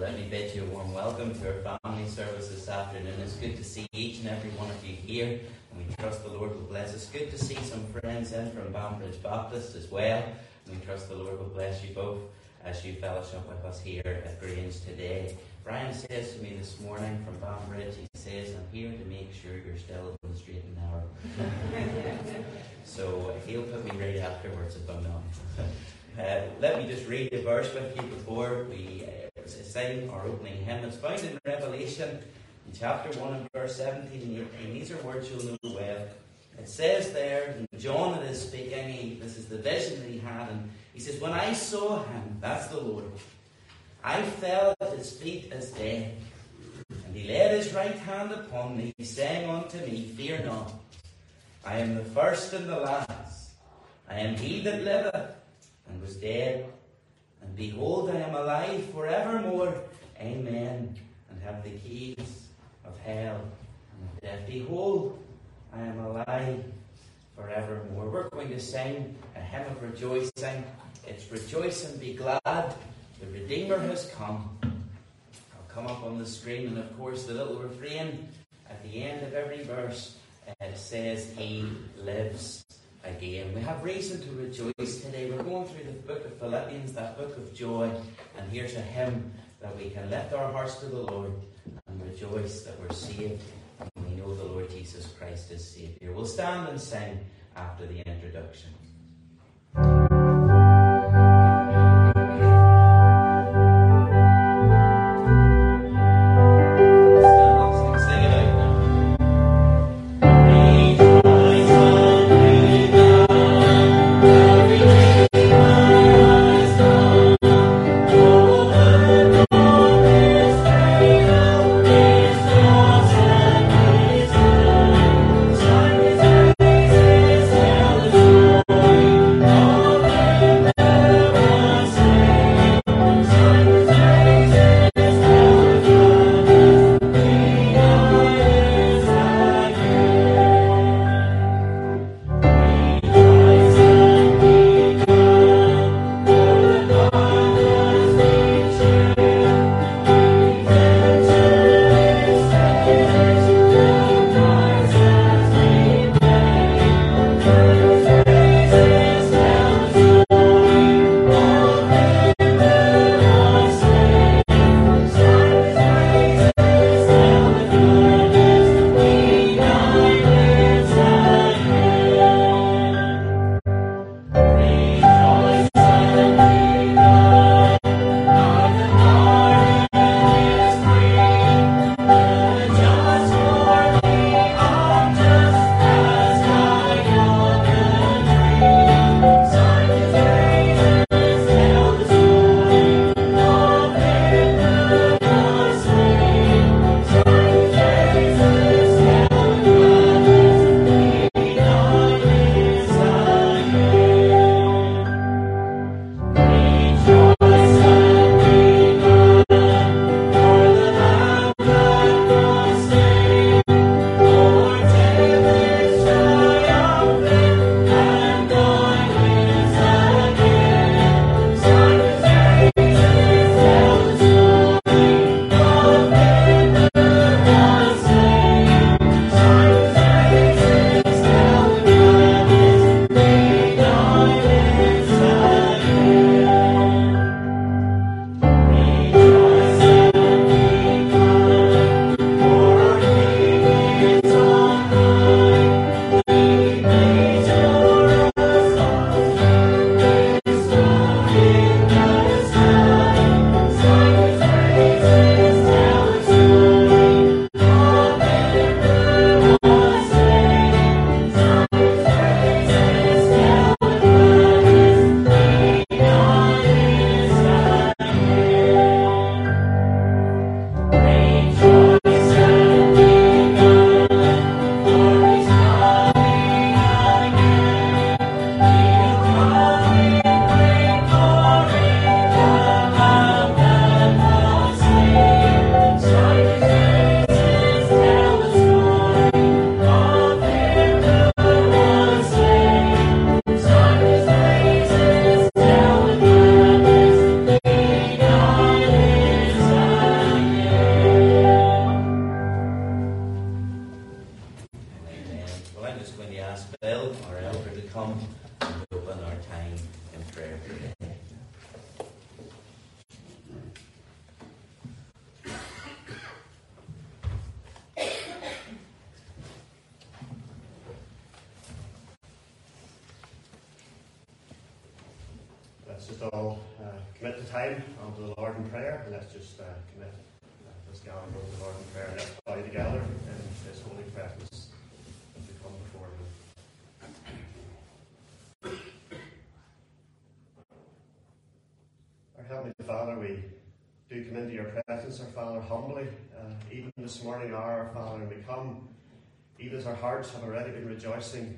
Let me bid you a warm welcome to our family service this afternoon. It's good to see each and every one of you here, and we trust the Lord will bless us. Good to see some friends in from Banbridge Baptist as well, and we trust the Lord will bless you both as you fellowship with us here at Grange today. Brian says to me this morning from Banbridge, he says, I'm here to make sure you're still on the straight and narrow. so he'll put me right afterwards if I'm not. Uh, let me just read the verse with you before we uh, sing our opening hymn. It's found in Revelation in chapter 1 and verse 17 and 18. These are words you'll know well. It says there, John is speaking, he, this is the vision that he had, and he says, When I saw him, that's the Lord, I fell at his feet as dead. And he laid his right hand upon me, saying unto me, Fear not, I am the first and the last. I am he that liveth and was dead. And behold, I am alive forevermore. Amen. And have the keys of hell and of death. Behold, I am alive forevermore. We're going to sing a hymn of rejoicing. It's rejoice and be glad. The Redeemer has come. I'll come up on the screen, and of course, the little refrain at the end of every verse uh, says, He lives again. We have reason to rejoice today. We're going through the book of Philippians, that book of joy, and here's a hymn that we can lift our hearts to the Lord and rejoice that we're saved and we know the Lord Jesus Christ is Saviour. We'll stand and sing after the introduction. Morning, our Father, and we come, even as our hearts have already been rejoicing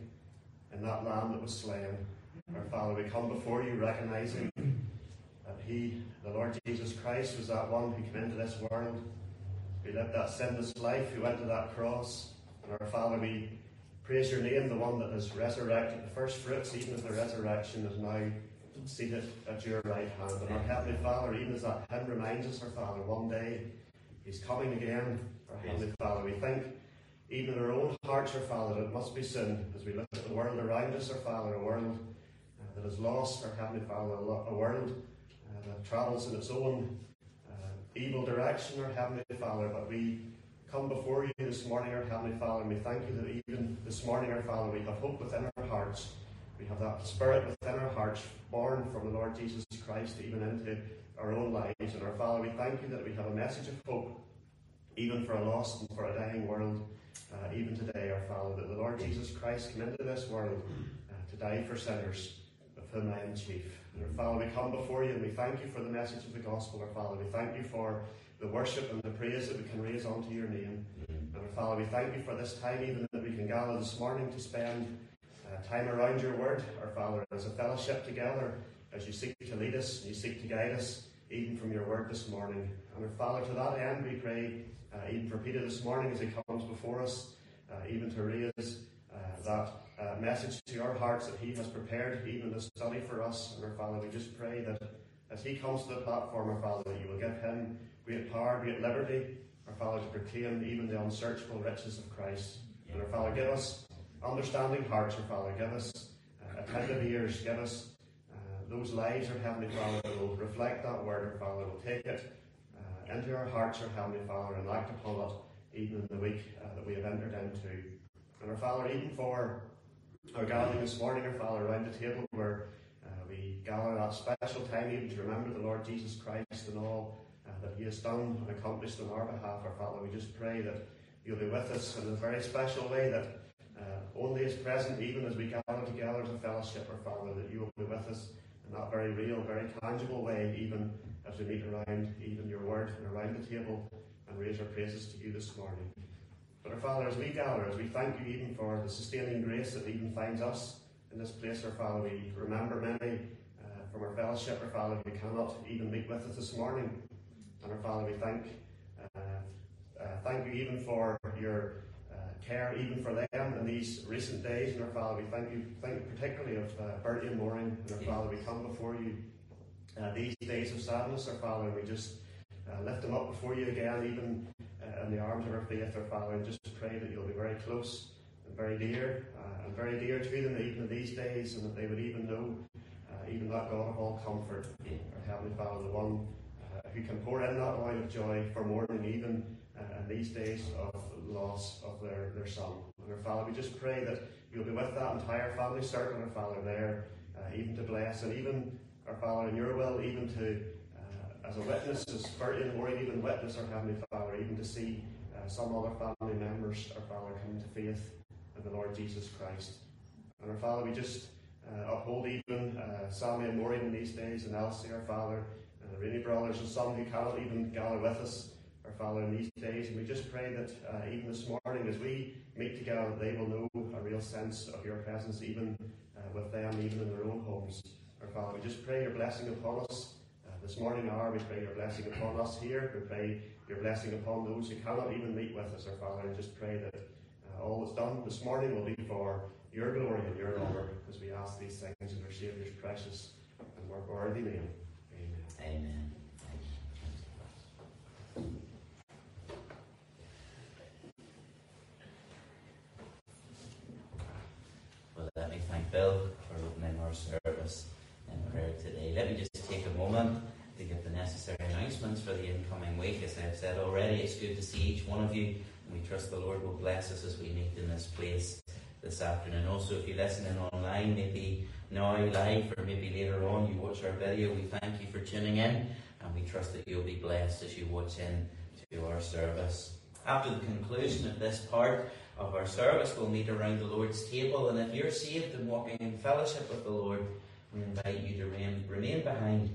in that Lamb that was slain. Our Father, we come before you recognizing that He, the Lord Jesus Christ, was that one who came into this world, who lived that sinless life, who went to that cross. And our Father, we praise your name, the one that has resurrected the first fruits, even as the resurrection is now seated at your right hand. And our Heavenly Father, even as that hymn reminds us, our Father, one day He's coming again. Our Heavenly Father, we think even our own hearts, our Father, it must be sin as we look at the world around us, our Father, a world uh, that is lost, our Heavenly Father, a world uh, that travels in its own uh, evil direction, our Heavenly Father. But we come before you this morning, our Heavenly Father, and we thank you that even this morning, our Father, we have hope within our hearts. We have that Spirit within our hearts, born from the Lord Jesus Christ, even into our own lives. And our Father, we thank you that we have a message of hope, even for a lost and for a dying world, uh, even today, our Father, that the Lord Jesus Christ came into this world uh, to die for sinners, of whom I am chief. And our Father, we come before you and we thank you for the message of the gospel, our Father. We thank you for the worship and the praise that we can raise unto your name. And our Father, we thank you for this time, even that we can gather this morning to spend uh, time around your word, our Father, as a fellowship together, as you seek to lead us, you seek to guide us, even from your word this morning. And our Father, to that end, we pray, even for Peter this morning as he comes before us, uh, even to raise uh, that uh, message to our hearts that he has prepared, even to study for us. And our Father, we just pray that as he comes to the platform, our Father, that you will give him great power, great liberty, our Father, to proclaim even the unsearchable riches of Christ. And our Father, give us understanding hearts, our Father. Give us uh, attentive ears. Give us uh, those lives, our Heavenly Father, that will reflect that word, our Father. Will take it uh, into our hearts, our Heavenly Father, and act upon it even in the week uh, that we have entered into. And our Father, even for our gathering this morning, our Father, around the table where uh, we gather that special time even to remember the Lord Jesus Christ and all uh, that He has done and accomplished on our behalf, our Father. We just pray that you'll be with us in a very special way that uh, only is present even as we gather together as a fellowship, our Father, that you will be with us in that very real, very tangible way, even as we meet around even your word and around the table and raise our praises to you this morning. But our Father, as we gather, as we thank you even for the sustaining grace that even finds us in this place, our Father, we remember many uh, from our fellowship, our Father, who cannot even meet with us this morning. And our Father, we thank uh, uh, thank you even for your care even for them in these recent days. And our Father, we thank you, thank you particularly of uh, Bertie and Maureen. And our Father, we come before you uh, these days of sadness, our Father, we just uh, lift them up before you again, even uh, in the arms of our faith, our Father, and just pray that you'll be very close and very dear, uh, and very dear to them even in these days, and that they would even know, uh, even that God of all comfort, our Heavenly Father, the one uh, who can pour in that oil of joy for mourning even uh, in these days of loss of their, their son. And our Father, we just pray that you'll be with that entire family circle, our Father, there, uh, even to bless, and even, our Father, in your will, even to, uh, as a witness, as and Maureen even witness, our Heavenly Father, even to see uh, some other family members, our Father, come to faith in the Lord Jesus Christ. And our Father, we just uh, uphold even uh, Sammy and Maureen in these days, and Elsie, our Father, and the Rainey brothers and some who cannot even gather with us, Father, in these days. And we just pray that uh, even this morning, as we meet together, they will know a real sense of your presence, even uh, with them, even in their own homes. Our Father, we just pray your blessing upon us. Uh, this morning hour, we pray your blessing upon us here. We pray your blessing upon those who cannot even meet with us, our Father, and just pray that uh, all that's done this morning will be for your glory and your honour, as we ask these things in our Saviour's precious and work worthy name. Amen. Amen. Well, thank Bill for opening our service in prayer today. Let me just take a moment to give the necessary announcements for the incoming week. As I've said already, it's good to see each one of you, and we trust the Lord will bless us as we meet in this place this afternoon. Also, if you're listening online, maybe now live or maybe later on you watch our video, we thank you for tuning in, and we trust that you'll be blessed as you watch in to our service. After the conclusion of this part of our service, we'll meet around the Lord's table, and if you're saved and walking in fellowship with the Lord, we invite you to remain, remain behind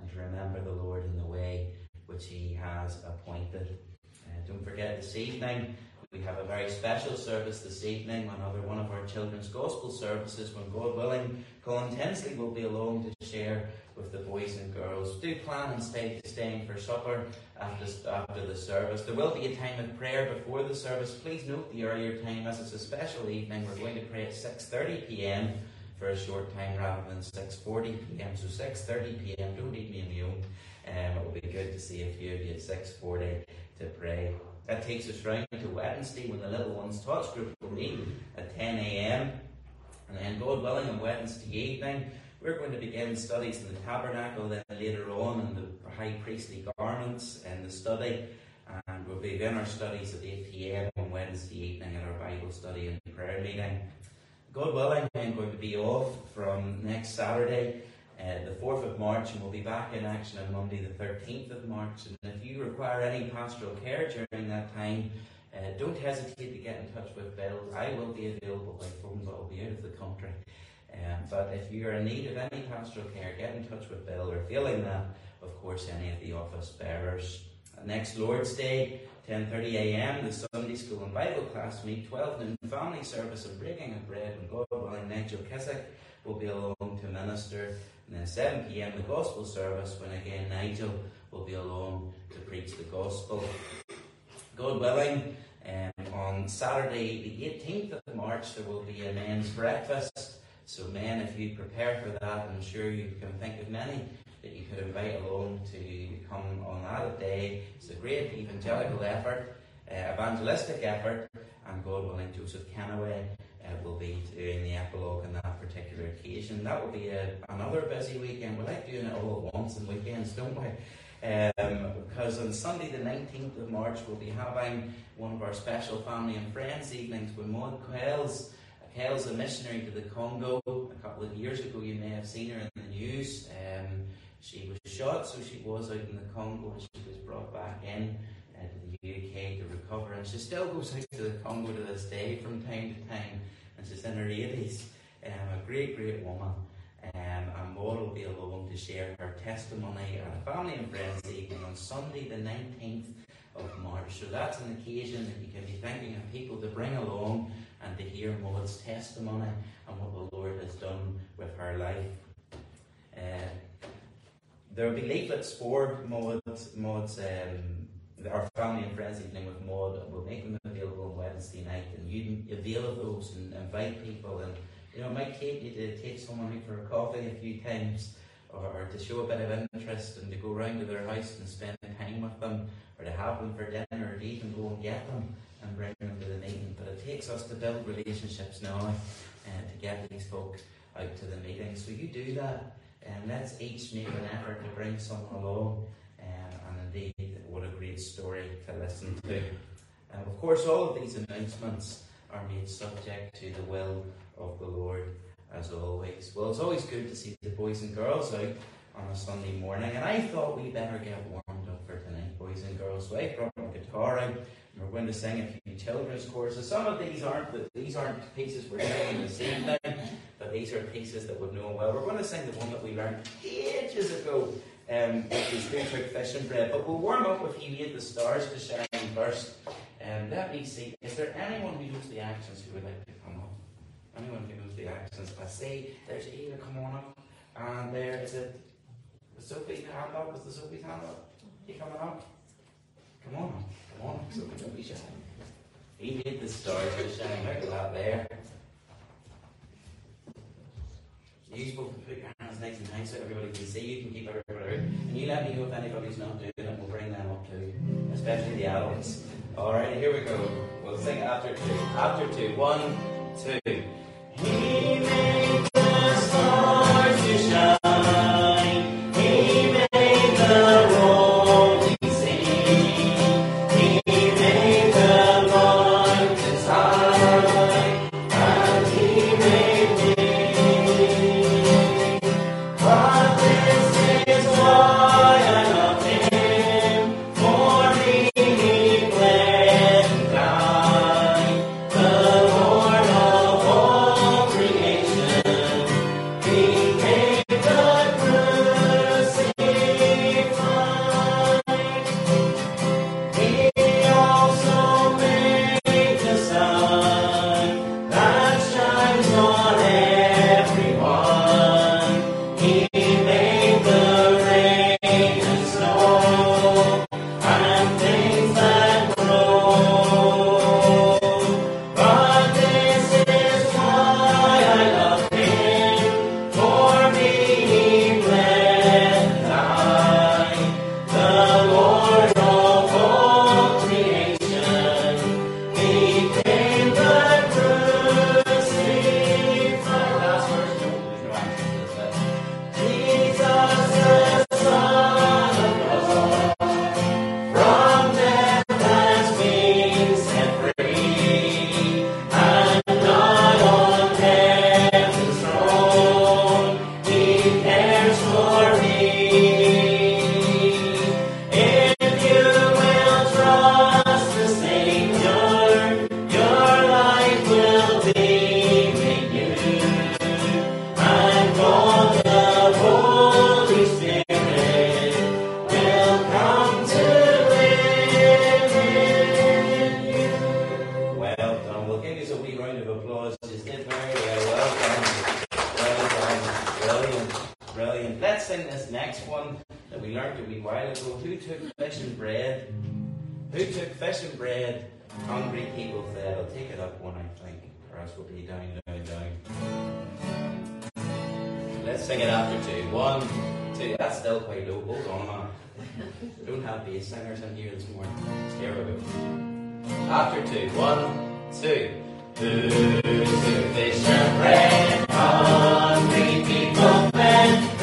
and to remember the Lord in the way which He has appointed. Uh, don't forget this evening we have a very special service this evening, another one of our children's gospel services, when God willing, Colin Tinsley will be along to share with the boys and girls. Do plan and stay staying for supper after, after the service. There will be a time of prayer before the service. Please note the earlier time as it's a special evening. We're going to pray at 6.30 p.m. for a short time rather than 6.40 p.m. So 6.30 p.m. Don't need me own. Um, it will be good to see a few of you at 6.40 to pray. That takes us round to Wednesday when the little ones touch group will meet at 10 a.m. And then, God willing, on Wednesday evening, we're going to begin studies in the tabernacle, then later on in the high priestly garments and the study. And we'll begin our studies at 8 p.m. on Wednesday evening at our Bible study and prayer meeting. God willing, I'm going to be off from next Saturday uh, the 4th of March, and we'll be back in action on Monday, the 13th of March. And if you require any pastoral care during that time, uh, don't hesitate to get in touch with Bill. I will be available by phone, but I'll be out of the country. Um, but if you're in need of any pastoral care, get in touch with Bill, or feeling that, of course, any of the office bearers. Next Lord's Day, 10.30am, the Sunday School and Bible class meet, 12 noon family service and breaking of bread, and God willing, Nigel Kissick will be along to minister. And then 7 pm, the gospel service, when again Nigel will be along to preach the gospel. God willing, um, on Saturday, the 18th of March, there will be a men's breakfast. So, men, if you prepare for that, I'm sure you can think of many that you could invite along to come on that day. It's a great evangelical effort, uh, evangelistic effort, and God willing, Joseph Kennaway uh, will be doing the epilogue on that particular occasion. That will be a, another busy weekend. We like doing it all at once on weekends, don't we? Um, because on Sunday, the 19th of March, we'll be having one of our special family and friends evenings with Maud Kells. Kells, a missionary to the Congo. A couple of years ago, you may have seen her in the news. Um, she was shot, so she was out in the Congo and she was brought back in Recover. And she still goes out to the Congo to this day from time to time and she's in her 80s. Um, a great, great woman. Um, and Maud will be along to share her testimony at a family and friends evening on Sunday, the 19th of March. So that's an occasion that you can be thinking of people to bring along and to hear Maud's testimony and what the Lord has done with her life. Uh, there will be leaflets for Maud's, Maud's um, our family and friends evening with Maud. We'll make them available on Wednesday night, and you avail of those and invite people. And you know, it might take you to take someone out for a coffee a few times, or, or to show a bit of interest, and to go round to their house and spend time with them, or to have them for dinner, or to even go and get them and bring them to the meeting. But it takes us to build relationships now, and uh, to get these folk out to the meeting. So you do that, and let's each make an effort to bring someone along. Um, indeed, what a great story to listen to. And of course, all of these announcements are made subject to the will of the Lord, as always. Well, it's always good to see the boys and girls out on a Sunday morning, and I thought we better get warmed up for tonight, boys and girls. So I brought my guitar out, and we're going to sing a few children's choruses. Some of these aren't the, these aren't pieces we're singing this evening, but these are pieces that we've known well. We're going to sing the one that we learned ages ago um, is Who Took Fish Bread. But we'll warm up with He Made the Stars to shine first. Um, let me see, is there anyone who knows the accents who would like to come up? Anyone who knows the accents? I see there's Eva, come on up. And there is it, Sophie's hand up? Is the Sophie's hand up? You coming up? Come on, come on, Sophie, don't be shy. He made the stars to shine. Look at that there. You to put your hands nice and high so everybody can see. You can keep everybody you let me know if anybody's not doing it. We'll bring them up too, especially the adults. All right, here we go. We'll sing after two. After two. One, two. He next one that we learned a wee while ago. Who took fish and bread? Who took fish and bread? Hungry people fed. I'll take it up one, I think, or else we'll be down, down, down. Let's sing it after two. One, two. That's still quite low. Hold on, man. Don't have bass singers in here this morning. Here we go. After two. One, two. Who took fish and bread? Hungry people fed.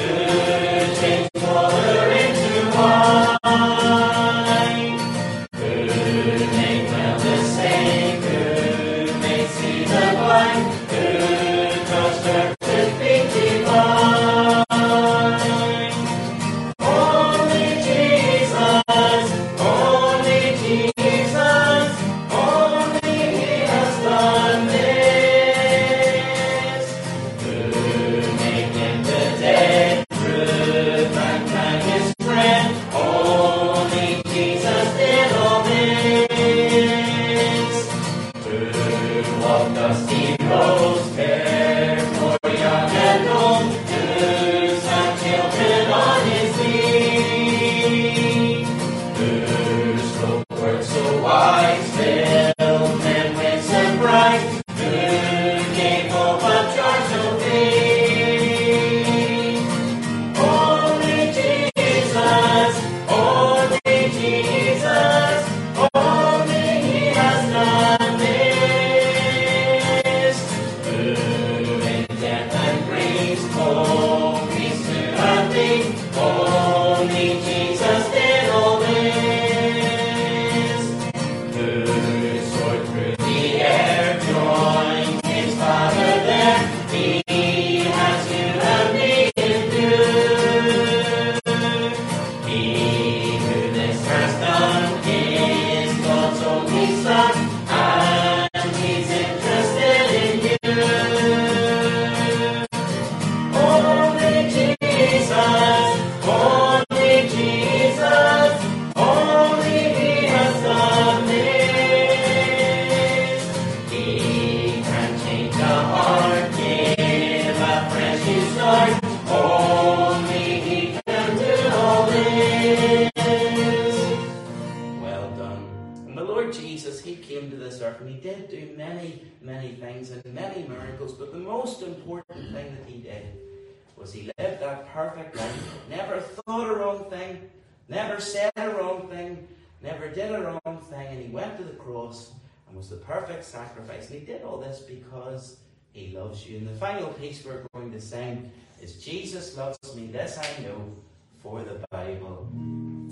Perfect sacrifice. And He did all this because He loves you. And the final piece we're going to sing is Jesus loves me, this I know, for the Bible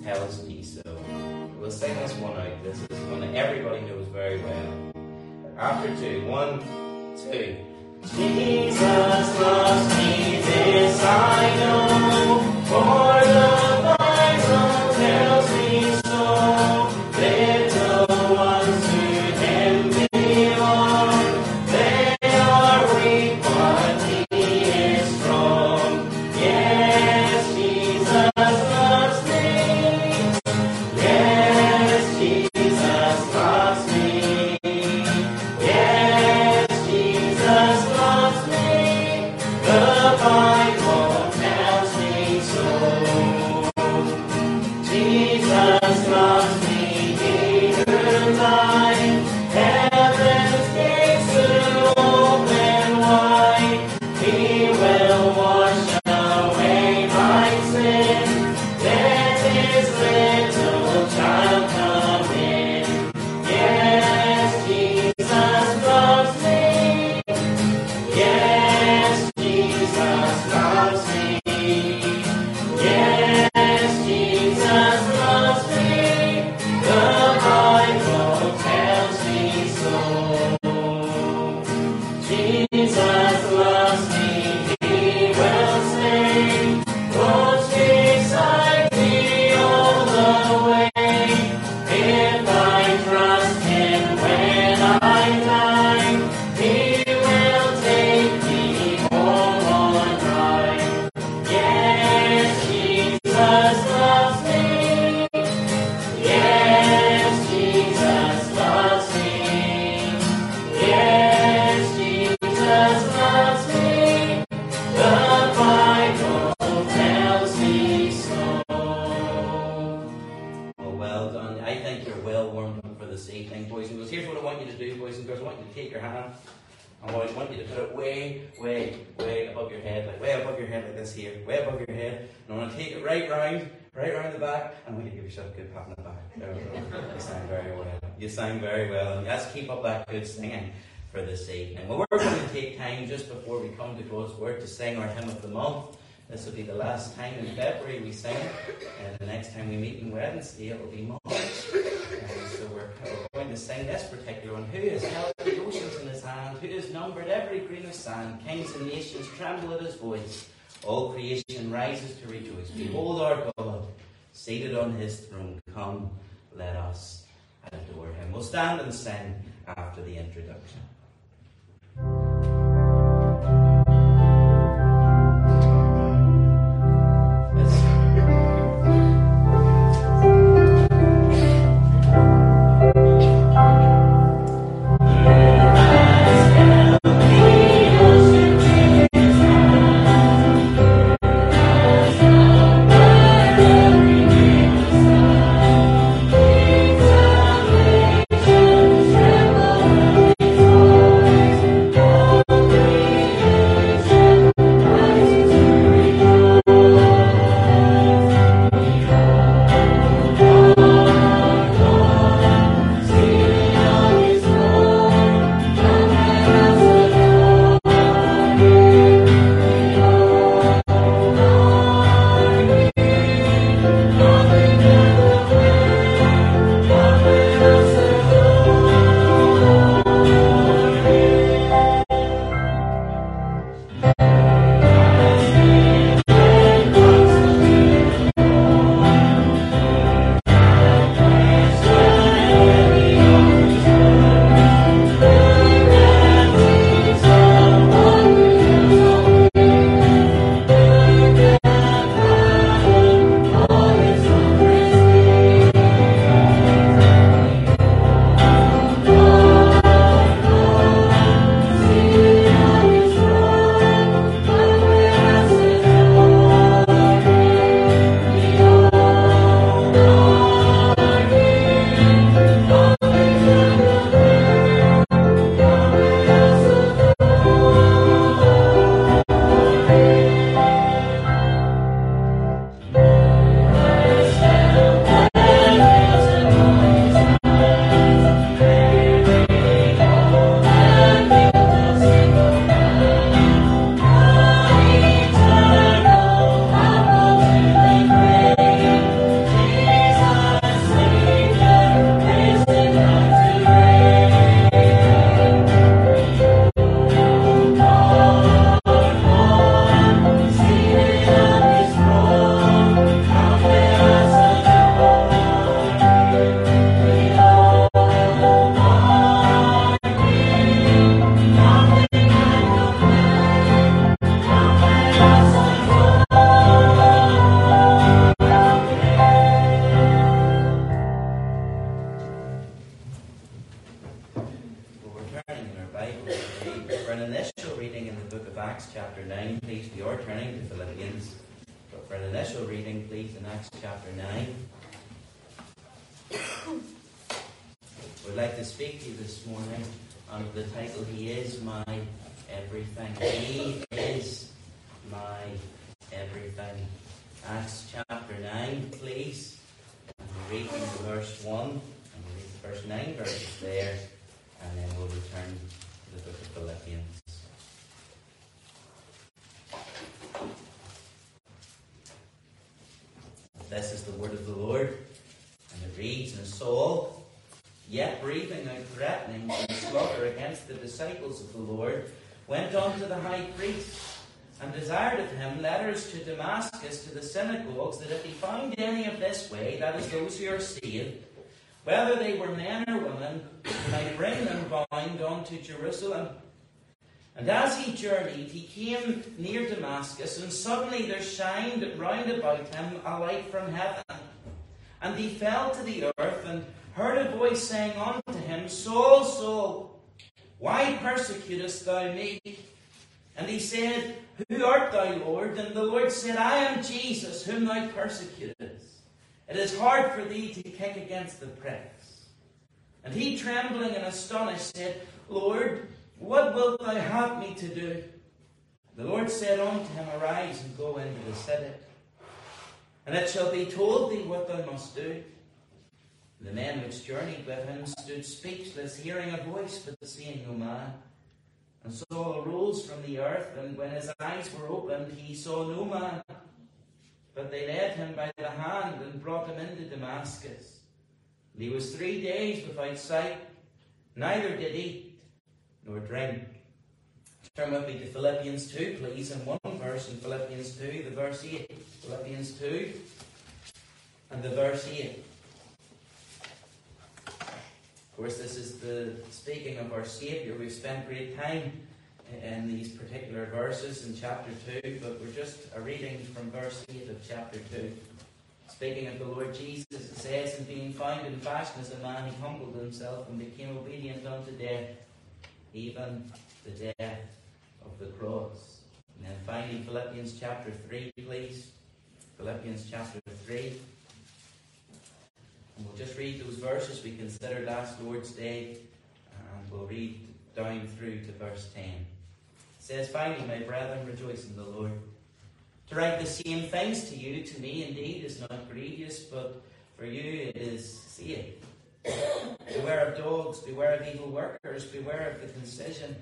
tells me so. We'll sing this one out. This is one that everybody knows very well. After two, one, two. Jesus loves me, this I know, for the Bible tells me so. Word to sing our hymn of the month. This will be the last time in February we sing it, and the next time we meet in Wednesday it will be March. And so we're, we're going to sing this particular one. Who has held the oceans in his hand? Who has numbered every grain of sand? Kings and nations tremble at his voice. All creation rises to rejoice. Behold our God, seated on his throne. Come, let us adore him. We'll stand and sing after the introduction. Synagogues, that if he found any of this way, that is those who are saved, whether they were men or women, might bring them bound unto Jerusalem. And as he journeyed, he came near Damascus, and suddenly there shined round about him a light from heaven. And he fell to the earth, and heard a voice saying unto him, Saul, Saul, why persecutest thou me? And he said, Who art thou, Lord? And the Lord said, I am Jesus, whom thou persecutest. It is hard for thee to kick against the pricks. And he, trembling and astonished, said, Lord, what wilt thou have me to do? The Lord said unto him, Arise and go into the city, and it shall be told thee what thou must do. The men which journeyed with him stood speechless, hearing a voice, but seeing no man. And Saul arose from the earth, and when his eyes were opened, he saw no man. But they led him by the hand and brought him into Damascus. And he was three days without sight, neither did eat nor drink. Turn with me to Philippians 2, please, and one verse in Philippians 2, the verse 8. Philippians 2 and the verse 8. Course, this is the speaking of our Saviour. We've spent great time in these particular verses in chapter 2, but we're just a reading from verse 8 of chapter 2. Speaking of the Lord Jesus, it says, And being found in fashion as a man, he humbled himself and became obedient unto death, even the death of the cross. And then finally, Philippians chapter 3, please. Philippians chapter 3. And we'll just read those verses we considered last Lord's Day, and we'll read down through to verse 10. It says, Finally, my brethren, rejoice in the Lord. To write the same things to you, to me indeed, is not grievous, but for you it is safe. beware of dogs, beware of evil workers, beware of the concision.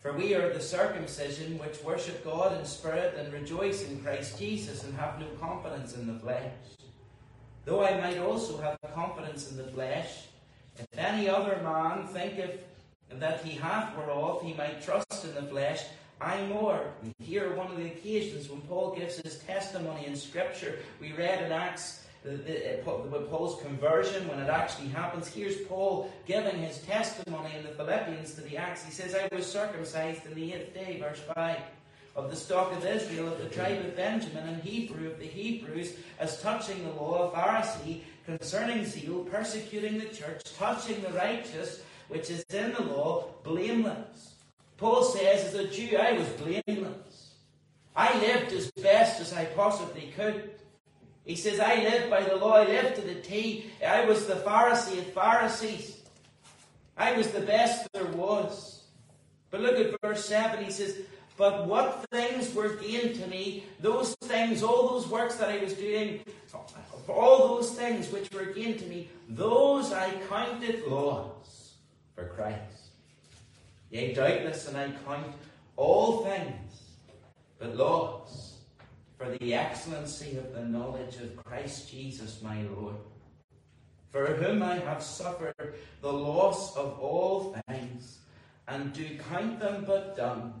For we are the circumcision which worship God in spirit and rejoice in Christ Jesus and have no confidence in the flesh. Though I might also have confidence in the flesh, if any other man thinketh that he hath whereof he might trust in the flesh, I more. And here, one of the occasions when Paul gives his testimony in Scripture, we read in Acts the, the, uh, Paul's conversion when it actually happens. Here's Paul giving his testimony in the Philippians to the Acts. He says, I was circumcised in the eighth day, verse 5 of the stock of Israel, of the tribe of Benjamin, and Hebrew of the Hebrews, as touching the law, of Pharisee, concerning zeal, persecuting the church, touching the righteous, which is in the law, blameless. Paul says, as a Jew, I was blameless. I lived as best as I possibly could. He says, I lived by the law, I lived to the T. I was the Pharisee of Pharisees. I was the best there was. But look at verse 7. He says, but what things were gained to me, those things, all those works that I was doing, all those things which were gained to me, those I counted loss for Christ. Yea, doubtless, and I count all things but loss for the excellency of the knowledge of Christ Jesus my Lord, for whom I have suffered the loss of all things, and do count them but dung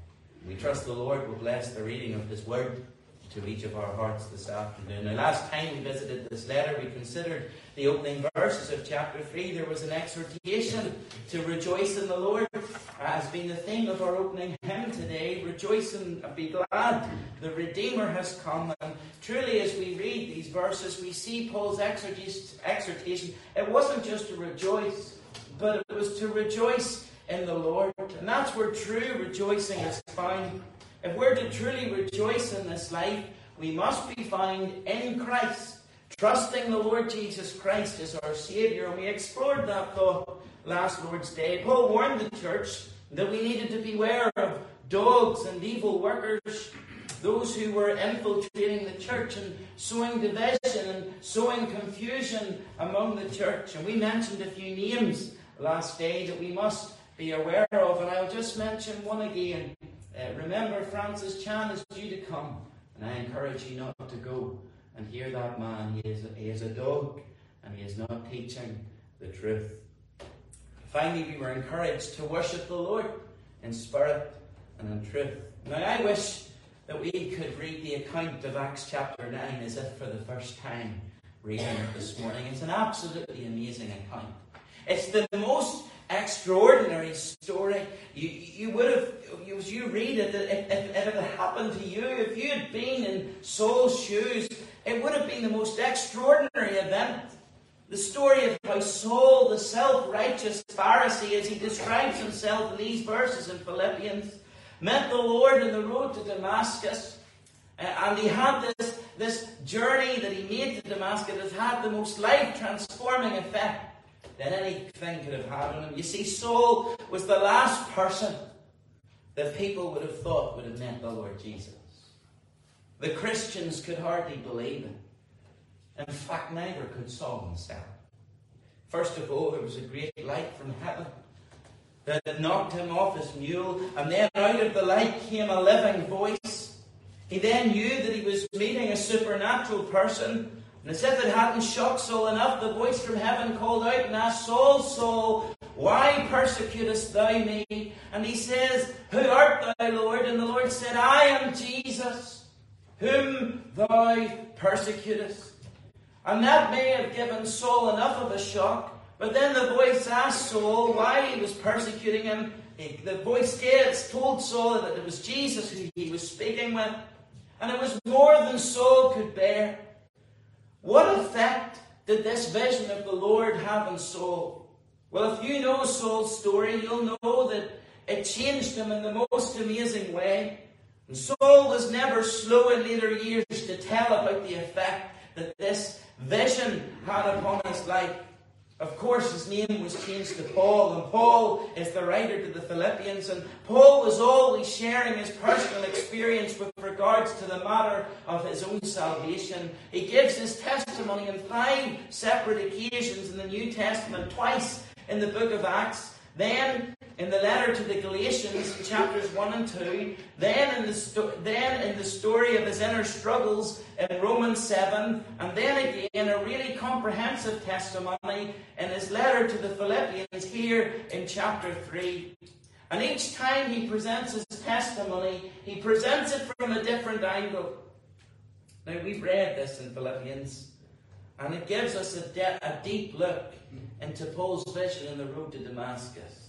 We trust the Lord will bless the reading of His Word to each of our hearts this afternoon. Now, last time we visited this letter, we considered the opening verses of chapter 3. There was an exhortation to rejoice in the Lord, as being the theme of our opening hymn today. Rejoice and be glad, the Redeemer has come. And truly, as we read these verses, we see Paul's exhortation. It wasn't just to rejoice, but it was to rejoice in the Lord. And that's where true rejoicing is found. If we're to truly rejoice in this life, we must be found in Christ, trusting the Lord Jesus Christ as our Saviour. And we explored that thought last Lord's Day. Paul warned the church that we needed to beware of dogs and evil workers, those who were infiltrating the church and sowing division and sowing confusion among the church. And we mentioned a few names last day that we must be aware of. And I'll just mention one again. Uh, remember, Francis Chan is due to come, and I encourage you not to go and hear that man. He is, he is a dog, and he is not teaching the truth. Finally, we were encouraged to worship the Lord in spirit and in truth. Now, I wish that we could read the account of Acts chapter 9 as if for the first time reading it this morning. It's an absolutely amazing account. It's the most extraordinary story. You, you would have, as you read it, if, if, if it had happened to you, if you had been in Saul's shoes, it would have been the most extraordinary event. The story of how Saul, the self righteous Pharisee, as he describes himself in these verses in Philippians, met the Lord in the road to Damascus. Uh, and he had this, this journey that he made to Damascus that had the most life transforming effect than anything could have on him. You see, Saul was the last person that people would have thought would have met the Lord Jesus. The Christians could hardly believe it. In fact, neither could Saul himself. First of all, there was a great light from heaven that knocked him off his mule, and then out of the light came a living voice. He then knew that he was meeting a supernatural person and as if it hadn't shocked Saul enough, the voice from heaven called out and asked, Saul, Saul, why persecutest thou me? And he says, Who art thou, Lord? And the Lord said, I am Jesus, whom thou persecutest. And that may have given Saul enough of a shock. But then the voice asked Saul why he was persecuting him. The voice gave, told Saul that it was Jesus who he was speaking with. And it was more than Saul could bear. What effect did this vision of the Lord have on Saul? Well, if you know Saul's story, you'll know that it changed him in the most amazing way. And Saul was never slow in later years to tell about the effect that this vision had upon his life. Of course, his name was changed to Paul, and Paul is the writer to the Philippians, and Paul was always sharing his personal experience with regards to the matter of his own salvation. He gives his testimony on five separate occasions in the New Testament, twice in the book of Acts, then in the letter to the Galatians, chapters 1 and 2, then in the, sto- then in the story of his inner struggles in Romans 7, and then again a really comprehensive testimony in his letter to the Philippians here in chapter 3. And each time he presents his testimony, he presents it from a different angle. Now, we've read this in Philippians, and it gives us a, de- a deep look into Paul's vision in the road to Damascus.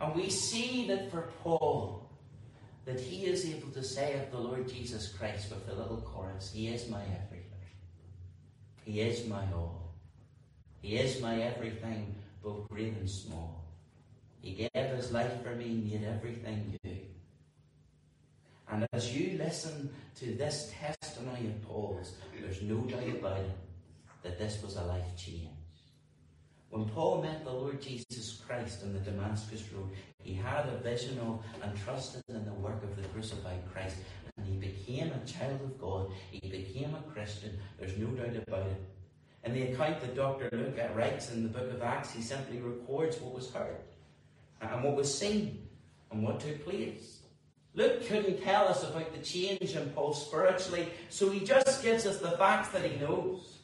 And we see that for Paul, that he is able to say of the Lord Jesus Christ with a little chorus, He is my everything. He is my all. He is my everything, both great and small. He gave his life for me, and made everything new. And as you listen to this testimony of Paul's, there's no doubt about it that this was a life change. When Paul met the Lord Jesus Christ on the Damascus Road, he had a vision of and trusted in the work of the crucified Christ. And he became a child of God. He became a Christian. There's no doubt about it. In the account that Dr. Luke uh, writes in the book of Acts, he simply records what was heard and what was seen and what took place. Luke couldn't tell us about the change in Paul spiritually, so he just gives us the facts that he knows.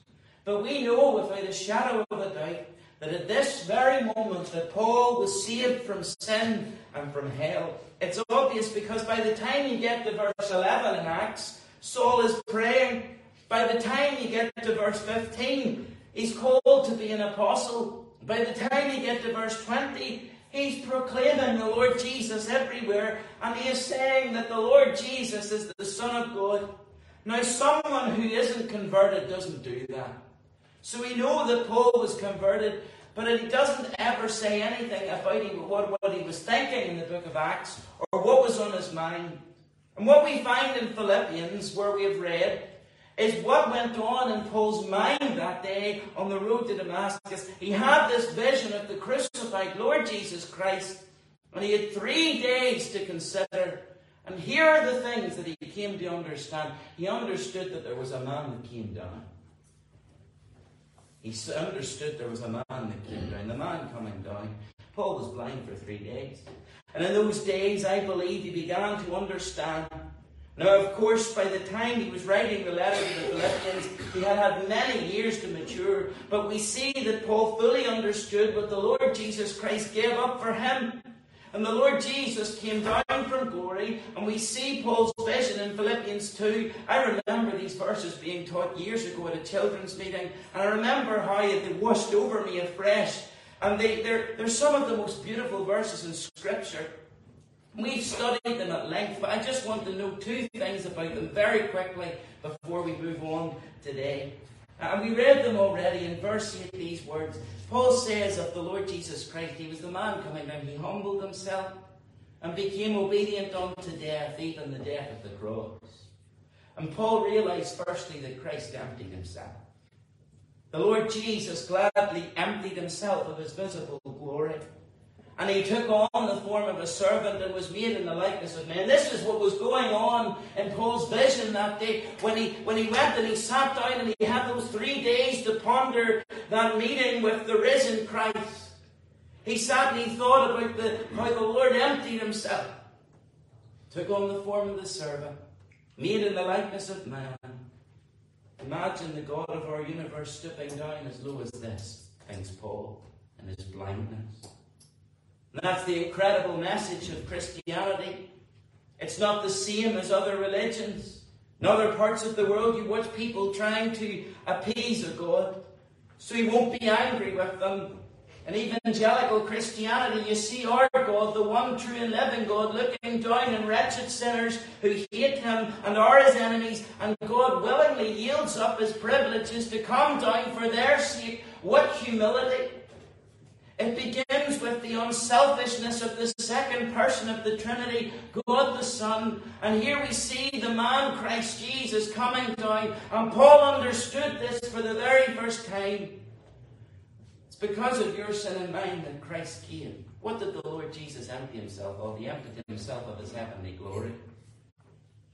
But we know without a shadow of a doubt that at this very moment that Paul was saved from sin and from hell. It's obvious because by the time you get to verse 11 in Acts, Saul is praying. By the time you get to verse 15, he's called to be an apostle. By the time you get to verse 20, he's proclaiming the Lord Jesus everywhere, and he is saying that the Lord Jesus is the Son of God. Now, someone who isn't converted doesn't do that. So we know that Paul was converted, but he doesn't ever say anything about what, what he was thinking in the book of Acts or what was on his mind. And what we find in Philippians, where we have read, is what went on in Paul's mind that day on the road to Damascus. He had this vision of the crucified Lord Jesus Christ, and he had three days to consider. And here are the things that he came to understand. He understood that there was a man that came down. He understood there was a man that came down, the man coming down. Paul was blind for three days. And in those days, I believe he began to understand. Now, of course, by the time he was writing the letter to the Philippians, he had had many years to mature. But we see that Paul fully understood what the Lord Jesus Christ gave up for him. And the Lord Jesus came down from glory, and we see Paul's vision in Philippians 2. I remember these verses being taught years ago at a children's meeting, and I remember how they washed over me afresh. And they, they're, they're some of the most beautiful verses in Scripture. We've studied them at length, but I just want to know two things about them very quickly before we move on today. And we read them already in verse 8, these words. Paul says of the Lord Jesus Christ, He was the man coming down. He humbled Himself and became obedient unto death, even the death of the cross. And Paul realized firstly that Christ emptied Himself. The Lord Jesus gladly emptied Himself of His visible glory. And he took on the form of a servant and was made in the likeness of men. This is what was going on in Paul's vision that day when he, when he went and he sat down and he had those three days to ponder that meeting with the risen Christ. He sat and he thought about the, how the Lord emptied himself, took on the form of the servant, made in the likeness of man. Imagine the God of our universe stooping down as low as this, thinks Paul, in his blindness. That's the incredible message of Christianity. It's not the same as other religions. In other parts of the world, you watch people trying to appease a God so he won't be angry with them. In evangelical Christianity, you see our God, the one true and living God, looking down on wretched sinners who hate him and are his enemies, and God willingly yields up his privileges to come down for their sake. What humility! It begins with the unselfishness of the second person of the Trinity, God the Son. And here we see the man Christ Jesus coming down. And Paul understood this for the very first time. It's because of your sin and mine that Christ came. What did the Lord Jesus empty himself of? He emptied himself of his heavenly glory.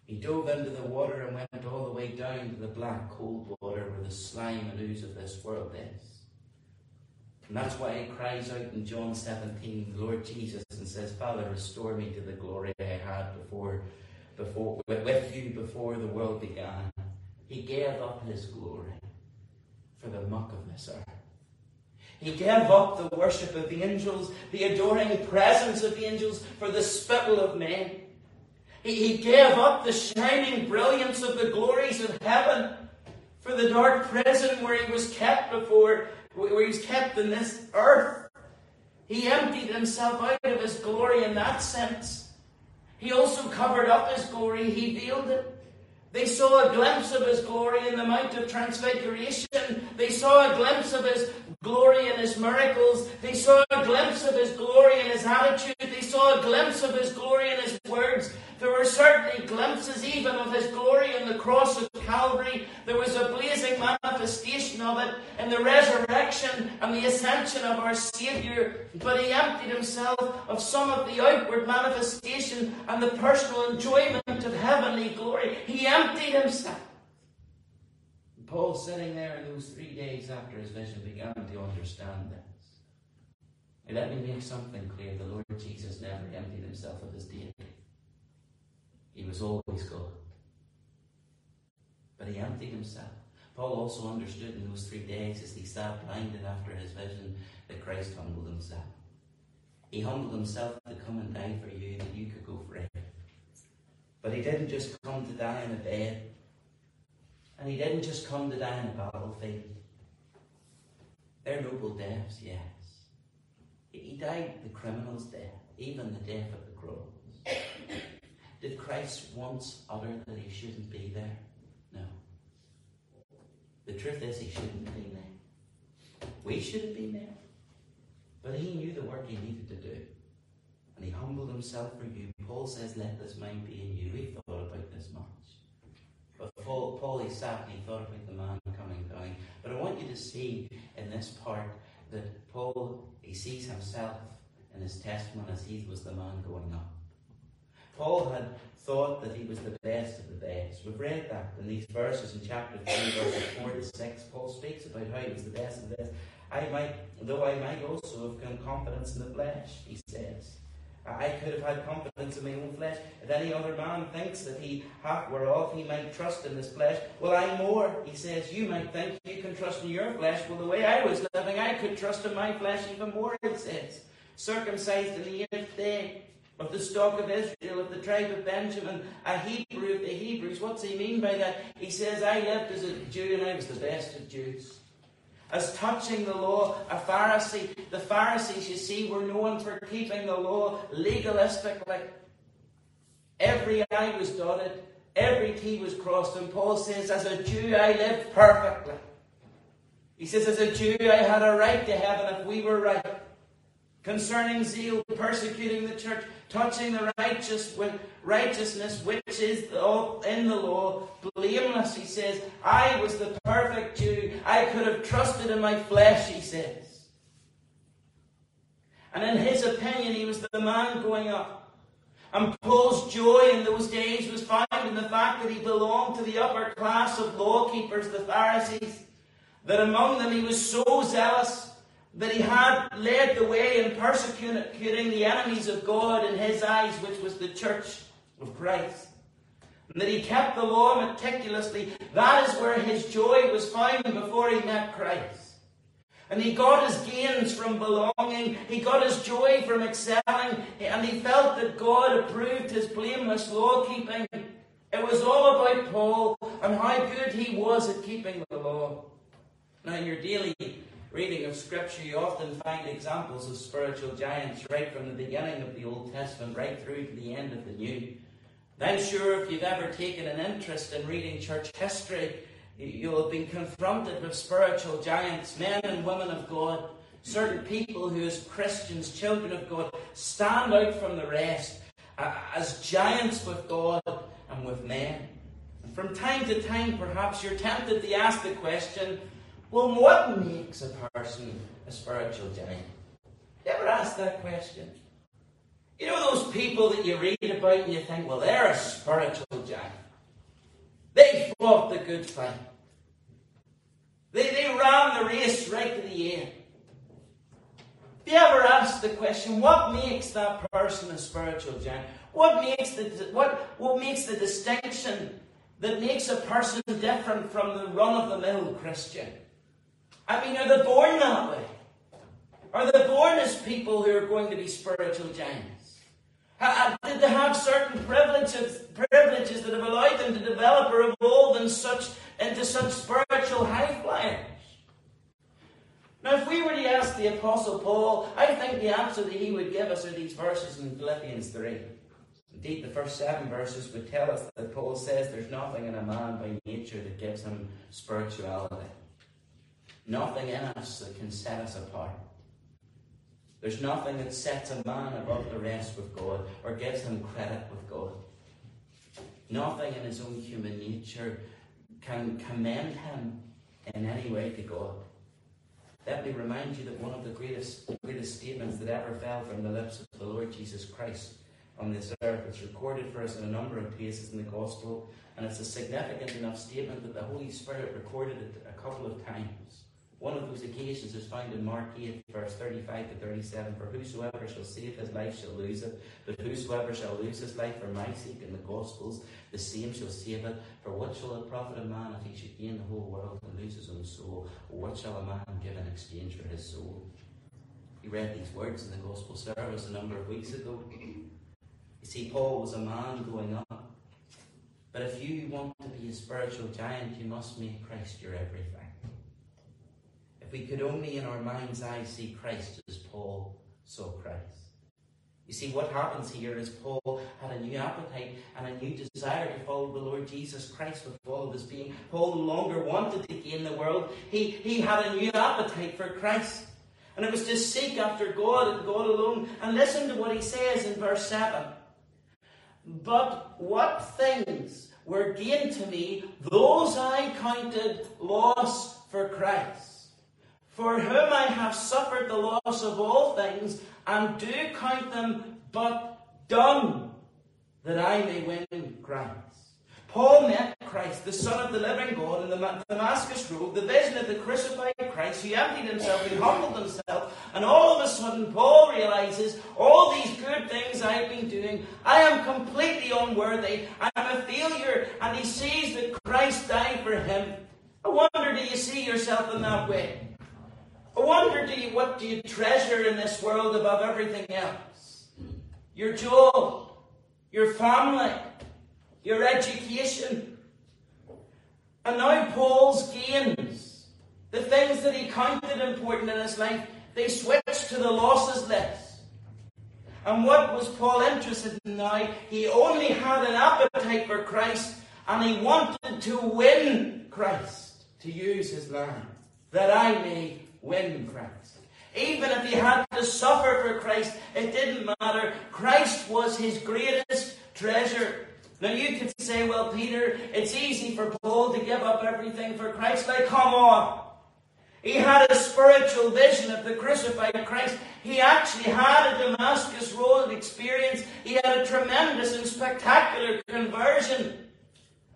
He dove into the water and went all the way down to the black, cold water where the slime and ooze of this world is. And that's why he cries out in John 17, Lord Jesus, and says, Father, restore me to the glory I had before, before with you before the world began. He gave up his glory for the muck of this earth. He gave up the worship of the angels, the adoring presence of the angels, for the spittle of men. He, he gave up the shining brilliance of the glories of heaven for the dark prison where he was kept before where he's kept in this earth. He emptied himself out of his glory in that sense. He also covered up his glory, he veiled it. They saw a glimpse of his glory in the Mount of Transfiguration. They saw a glimpse of his glory in his miracles. They saw a glimpse of his glory in his attitude. They saw a glimpse of his glory in his words. There were certainly glimpses even of his glory in the cross of Calvary. There was a blazing manifestation of it in the resurrection and the ascension of our Saviour. But he emptied himself of some of the outward manifestation and the personal enjoyment of heavenly glory. He emptied himself. Paul sitting there in those three days after his vision began to understand this. And let me make something clear. The Lord Jesus never emptied himself of his deity. He was always God. But he emptied himself. Paul also understood in those three days as he sat blinded after his vision that Christ humbled himself. He humbled himself to come and die for you that you could. But he didn't just come to die in a bed. And he didn't just come to die in a battlefield. They're noble deaths, yes. He died the criminal's death, even the death of the cross. Did Christ once utter that he shouldn't be there? No. The truth is, he shouldn't been there. We should have been there. But he knew the work he needed to do. And he humbled himself for you. Paul says, Let this mind be in you. We thought about this much. But Paul, Paul he sat and he thought about the man coming down. But I want you to see in this part that Paul, he sees himself in his testimony as he was the man going up. Paul had thought that he was the best of the best. We've read that in these verses in chapter 3, verses 4 to 6. Paul speaks about how he was the best of the best. I might, though I might also have confidence in the flesh, he says. I could have had confidence in my own flesh. If any other man thinks that he hath whereof he might trust in his flesh, well, I more. He says, You might think you can trust in your flesh. Well, the way I was living, I could trust in my flesh even more, he says. Circumcised in the eighth day, of the stock of Israel, of the tribe of Benjamin, a Hebrew of the Hebrews. What's he mean by that? He says, I lived as a Jew and I was the best of Jews. As touching the law, a Pharisee. The Pharisees, you see, were known for keeping the law legalistically. Every I was dotted, every T was crossed, and Paul says, As a Jew, I lived perfectly. He says, As a Jew, I had a right to heaven if we were right. Concerning zeal, persecuting the church, touching the righteous with righteousness which is in the law, blameless, he says. I was the perfect Jew. I could have trusted in my flesh, he says. And in his opinion, he was the man going up. And Paul's joy in those days was found in the fact that he belonged to the upper class of law keepers, the Pharisees. That among them he was so zealous that he had led the way in persecuting the enemies of God in his eyes, which was the church of Christ. And that he kept the law meticulously. That is where his joy was found before he met Christ. And he got his gains from belonging. He got his joy from excelling. And he felt that God approved his blameless law keeping. It was all about Paul and how good he was at keeping the law. Now, in your daily reading of Scripture, you often find examples of spiritual giants right from the beginning of the Old Testament right through to the end of the New. I'm sure if you've ever taken an interest in reading church history, you'll have been confronted with spiritual giants, men and women of God, certain people who, as Christians, children of God, stand out from the rest as giants with God and with men. From time to time, perhaps you're tempted to ask the question, well, what makes a person a spiritual giant? You ever ask that question? You know those people that you read about and you think, well, they're a spiritual giant. They fought the good fight. They, they ran the race right to the end. Have you ever asked the question, what makes that person a spiritual giant? What makes the, what, what makes the distinction that makes a person different from the run-of-the-mill Christian? I mean, are they born that way? Are they born as people who are going to be spiritual giants? Did they have certain privileges, privileges that have allowed them to develop or evolve in such, into such spiritual high flyers? Now, if we were to ask the Apostle Paul, I think the answer that he would give us are these verses in Philippians 3. Indeed, the first seven verses would tell us that Paul says there's nothing in a man by nature that gives him spirituality. Nothing in us that can set us apart. There's nothing that sets a man above the rest with God or gives him credit with God. Nothing in his own human nature can commend him in any way to God. Let me remind you that one of the greatest, greatest statements that ever fell from the lips of the Lord Jesus Christ on this earth is recorded for us in a number of places in the Gospel, and it's a significant enough statement that the Holy Spirit recorded it a couple of times. One of those occasions is found in Mark 8, verse 35 to 37. For whosoever shall save his life shall lose it, but whosoever shall lose his life for my sake in the Gospels, the same shall save it. For what shall it profit a man if he should gain the whole world and lose his own soul? Or what shall a man give in exchange for his soul? We read these words in the Gospel service a number of weeks ago. You see, Paul was a man going up. But if you want to be a spiritual giant, you must make Christ your everything. If we could only in our mind's eye see Christ as Paul saw Christ. You see, what happens here is Paul had a new appetite and a new desire to follow the Lord Jesus Christ with all of his being. Paul no longer wanted to gain the world. He, he had a new appetite for Christ. And it was to seek after God and God alone. And listen to what he says in verse 7. But what things were gained to me, those I counted loss for Christ for whom I have suffered the loss of all things, and do count them but dung, that I may win Christ. Paul met Christ, the Son of the living God, in the Damascus Road, the vision of the crucified Christ, who emptied himself, he humbled himself, and all of a sudden Paul realizes all these good things I've been doing, I am completely unworthy, I'm a failure, and he sees that Christ died for him. I wonder, do you see yourself in that way? I wonder, do you, what do you treasure in this world above everything else? Your job, your family, your education. And now Paul's gains the things that he counted important in his life, they switched to the losses list. And what was Paul interested in now? He only had an appetite for Christ and he wanted to win Christ, to use his land, that I may win Christ. Even if he had to suffer for Christ, it didn't matter. Christ was his greatest treasure. Now you could say, well, Peter, it's easy for Paul to give up everything for Christ. Like, come on. He had a spiritual vision of the crucified Christ. He actually had a Damascus Road experience. He had a tremendous and spectacular conversion.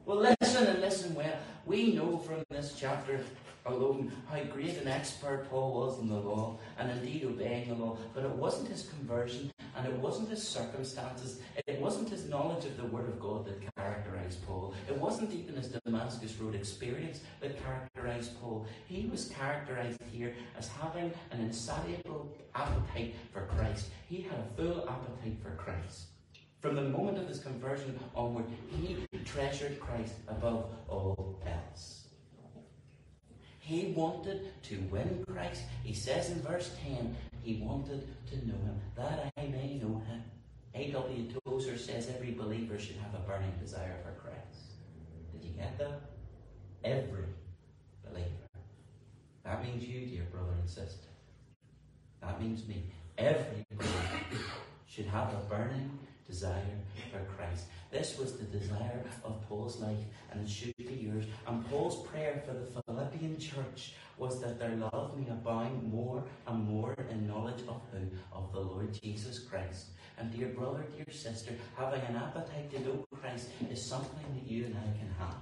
Well, listen and listen well. We know from this chapter alone how great an expert Paul was in the law and indeed obeying the law. But it wasn't his conversion and it wasn't his circumstances. It wasn't his knowledge of the Word of God that characterized Paul. It wasn't even his Damascus Road experience that characterized Paul. He was characterized here as having an insatiable appetite for Christ. He had a full appetite for Christ. From the moment of his conversion onward, he treasured Christ above all else. He wanted to win Christ. He says in verse 10, he wanted to know him, that I may know him. A.W. Tozer says every believer should have a burning desire for Christ. Did you get that? Every believer. That means you, dear brother and sister. That means me. Every believer should have a burning desire for Christ. This was the desire of Paul's life, and it should be yours. And Paul's prayer for the Philippian church was that their love may abound more and more in knowledge of who? Of the Lord Jesus Christ. And dear brother, dear sister, having an appetite to know Christ is something that you and I can have.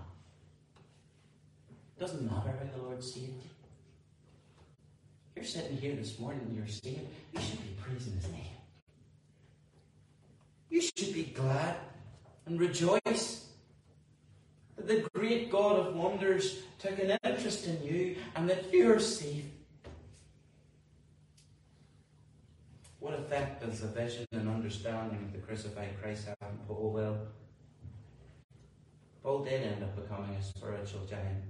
Doesn't matter how the Lord saved you. You're sitting here this morning and you're saved, you should be praising his name. You should be glad and rejoice that the great God of wonders took an interest in you and that you're saved. What effect does the vision and understanding of the crucified Christ have on Paul? Well, Paul did end up becoming a spiritual giant.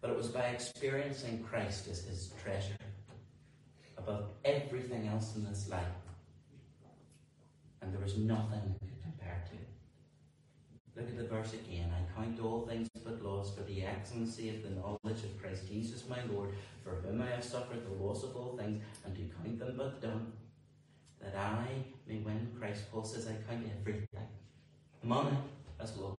But it was by experiencing Christ as his treasure above everything else in this life and there was nothing that could compare to it. Look at the verse again. I count all things but loss for the excellency of the knowledge of Christ Jesus my Lord, for whom I have suffered the loss of all things, and to count them but dung, that I may win Christ. Paul says, I count everything. Money as loss,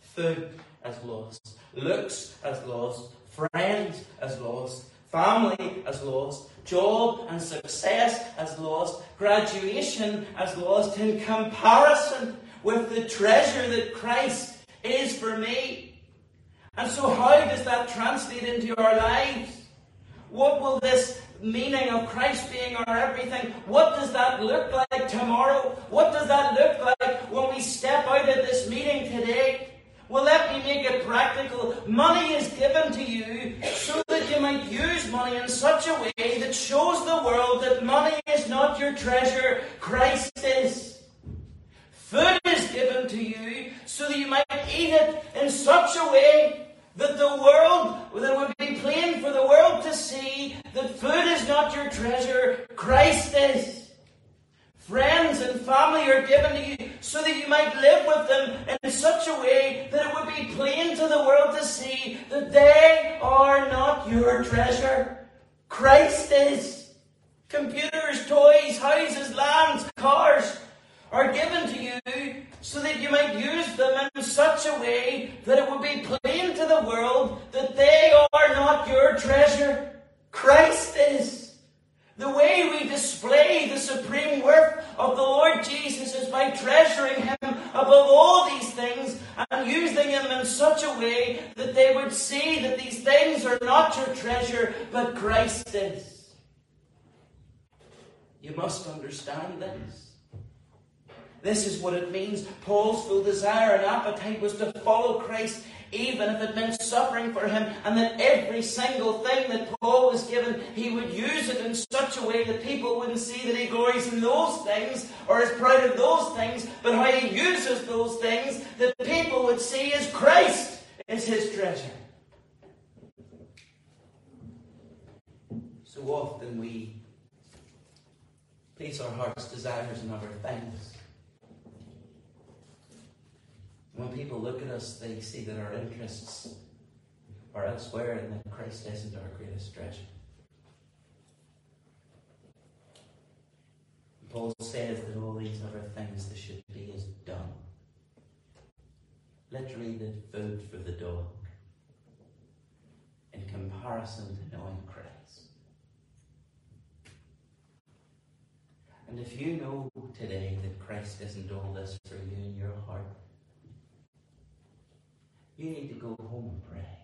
food as loss, looks as loss, friends as lost, family as lost, job and success as lost, graduation as lost in comparison with the treasure that Christ is for me. And so, how does that translate into our lives? What will this meaning of Christ being our everything, what does that look like tomorrow? What does that look like when we step out of this meeting today? Well, let me make it practical. Money is given to you so that you might use money in such a way that shows the world that money is not your treasure, Christ is. Food is given to you so that you might eat it in such a way that the world, appetite was to follow Christ, even if it meant suffering for him, and that every single thing that Paul was given, he would use it in such a way that people wouldn't see that he glories in those things or is proud of those things, but how he uses those things that people would see as Christ is his treasure. So often we place our heart's desires in other things when people look at us, they see that our interests are elsewhere and that Christ isn't our greatest treasure. Paul says that all these other things that should be is done. Literally the food for the dog in comparison to knowing Christ. And if you know today that Christ isn't all this for you in your heart, you need to go home and pray.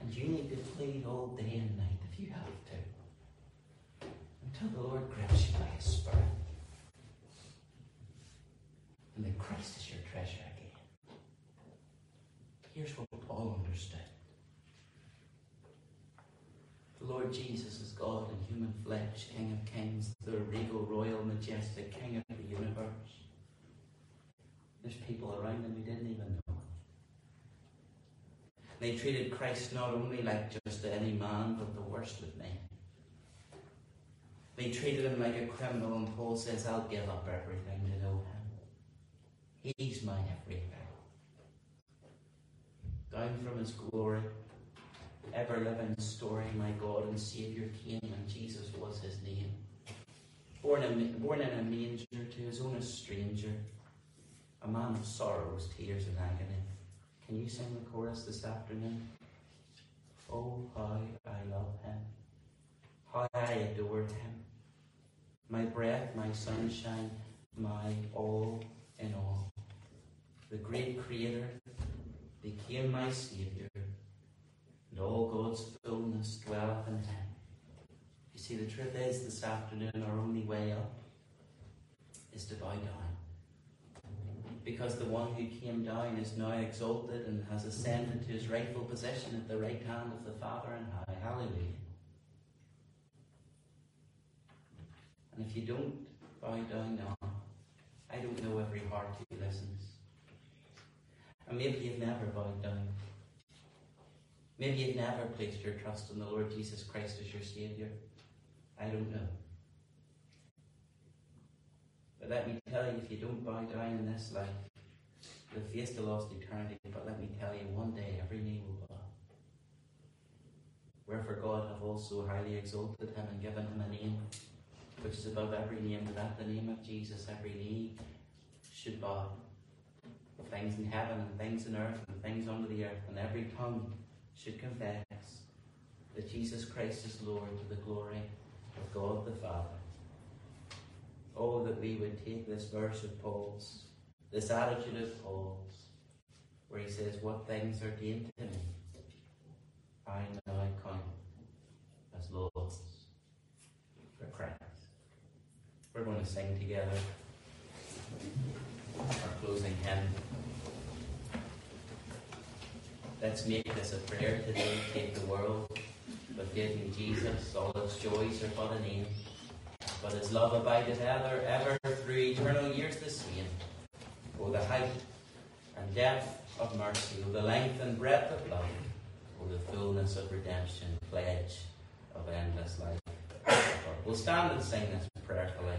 And you need to plead all day and night if you have to. Until the Lord grips you by his Spirit. And that Christ is your treasure again. Here's what Paul understood. The Lord Jesus is God in human flesh, King of kings, the regal, royal, majestic King of the universe. There's people around him who didn't even know. They treated Christ not only like just any man, but the worst of men. They treated him like a criminal, and Paul says, I'll give up everything to know him. He's my everything. Down from his glory, ever living story, my God and Saviour came, and Jesus was his name. Born in, born in a manger to his own a stranger a man of sorrows, tears, and agony. Can you sing the chorus this afternoon? Oh, how I love him, how I adore him. My breath, my sunshine, my all in all. The great Creator became my Saviour, and all God's fullness dwelleth in him. You see, the truth is, this afternoon, our only way up is to bow down because the one who came down is now exalted and has ascended to his rightful position at the right hand of the Father and high. Hallelujah. And if you don't bow down now, I don't know every heart who listens. And maybe you've never bowed down. Maybe you've never placed your trust in the Lord Jesus Christ as your Saviour. I don't know. But let me tell you, if you don't bow down in this life, you'll face the lost eternity. But let me tell you, one day every knee will bow. Wherefore God hath also highly exalted him and given him a name which is above every name, that at the name of Jesus every knee should bow. Things in heaven and things in earth and things under the earth, and every tongue should confess that Jesus Christ is Lord to the glory of God the Father. Oh, that we would take this verse of Paul's, this attitude of Paul's, where he says, What things are gained to me, I now count as loss for Christ. We're going to sing together our closing hymn. Let's make this a prayer today. Take the world, but give me Jesus. All its joys are but a name. But his love abideth ever, ever through eternal years the same. O the height and depth of mercy, O the length and breadth of love, O the fullness of redemption, pledge of endless life. We'll stand and sing this prayerfully.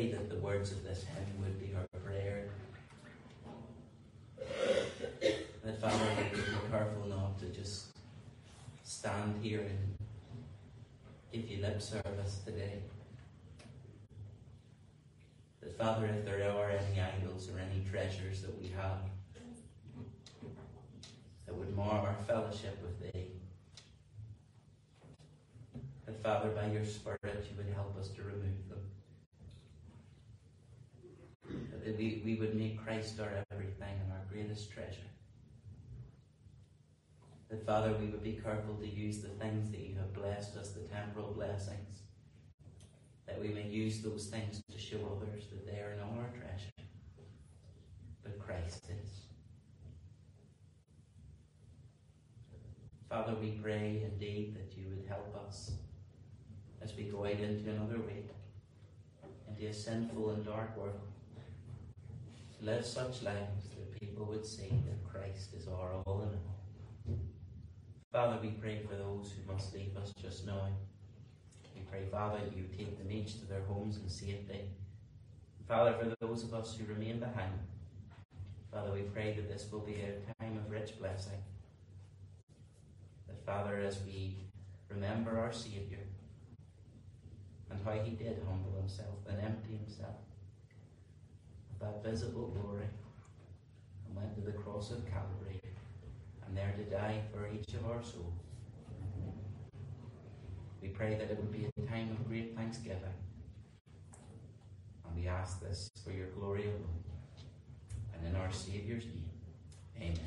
Pray that the words of this hymn would be our prayer. That Father, we would be careful not to just stand here and give you lip service today. That Father, if there are any idols or any treasures that we have that would mar our fellowship with Thee, that Father, by your Spirit, you would help us to remove them. That we, we would make Christ our everything and our greatest treasure. That, Father, we would be careful to use the things that you have blessed us, the temporal blessings, that we may use those things to show others that they are not our treasure, but Christ is. Father, we pray indeed that you would help us as we go out into another week, into a sinful and dark world, live such lives that people would see that Christ is our all in all. Father, we pray for those who must leave us just now. We pray, Father, that you take them each to their homes in safety. Father, for those of us who remain behind, Father, we pray that this will be a time of rich blessing. That, Father, as we remember our Saviour and how he did humble himself and empty himself that visible glory and went to the cross of Calvary and there to die for each of our souls. We pray that it would be a time of great thanksgiving. And we ask this for your glory alone and in our Saviour's name. Amen.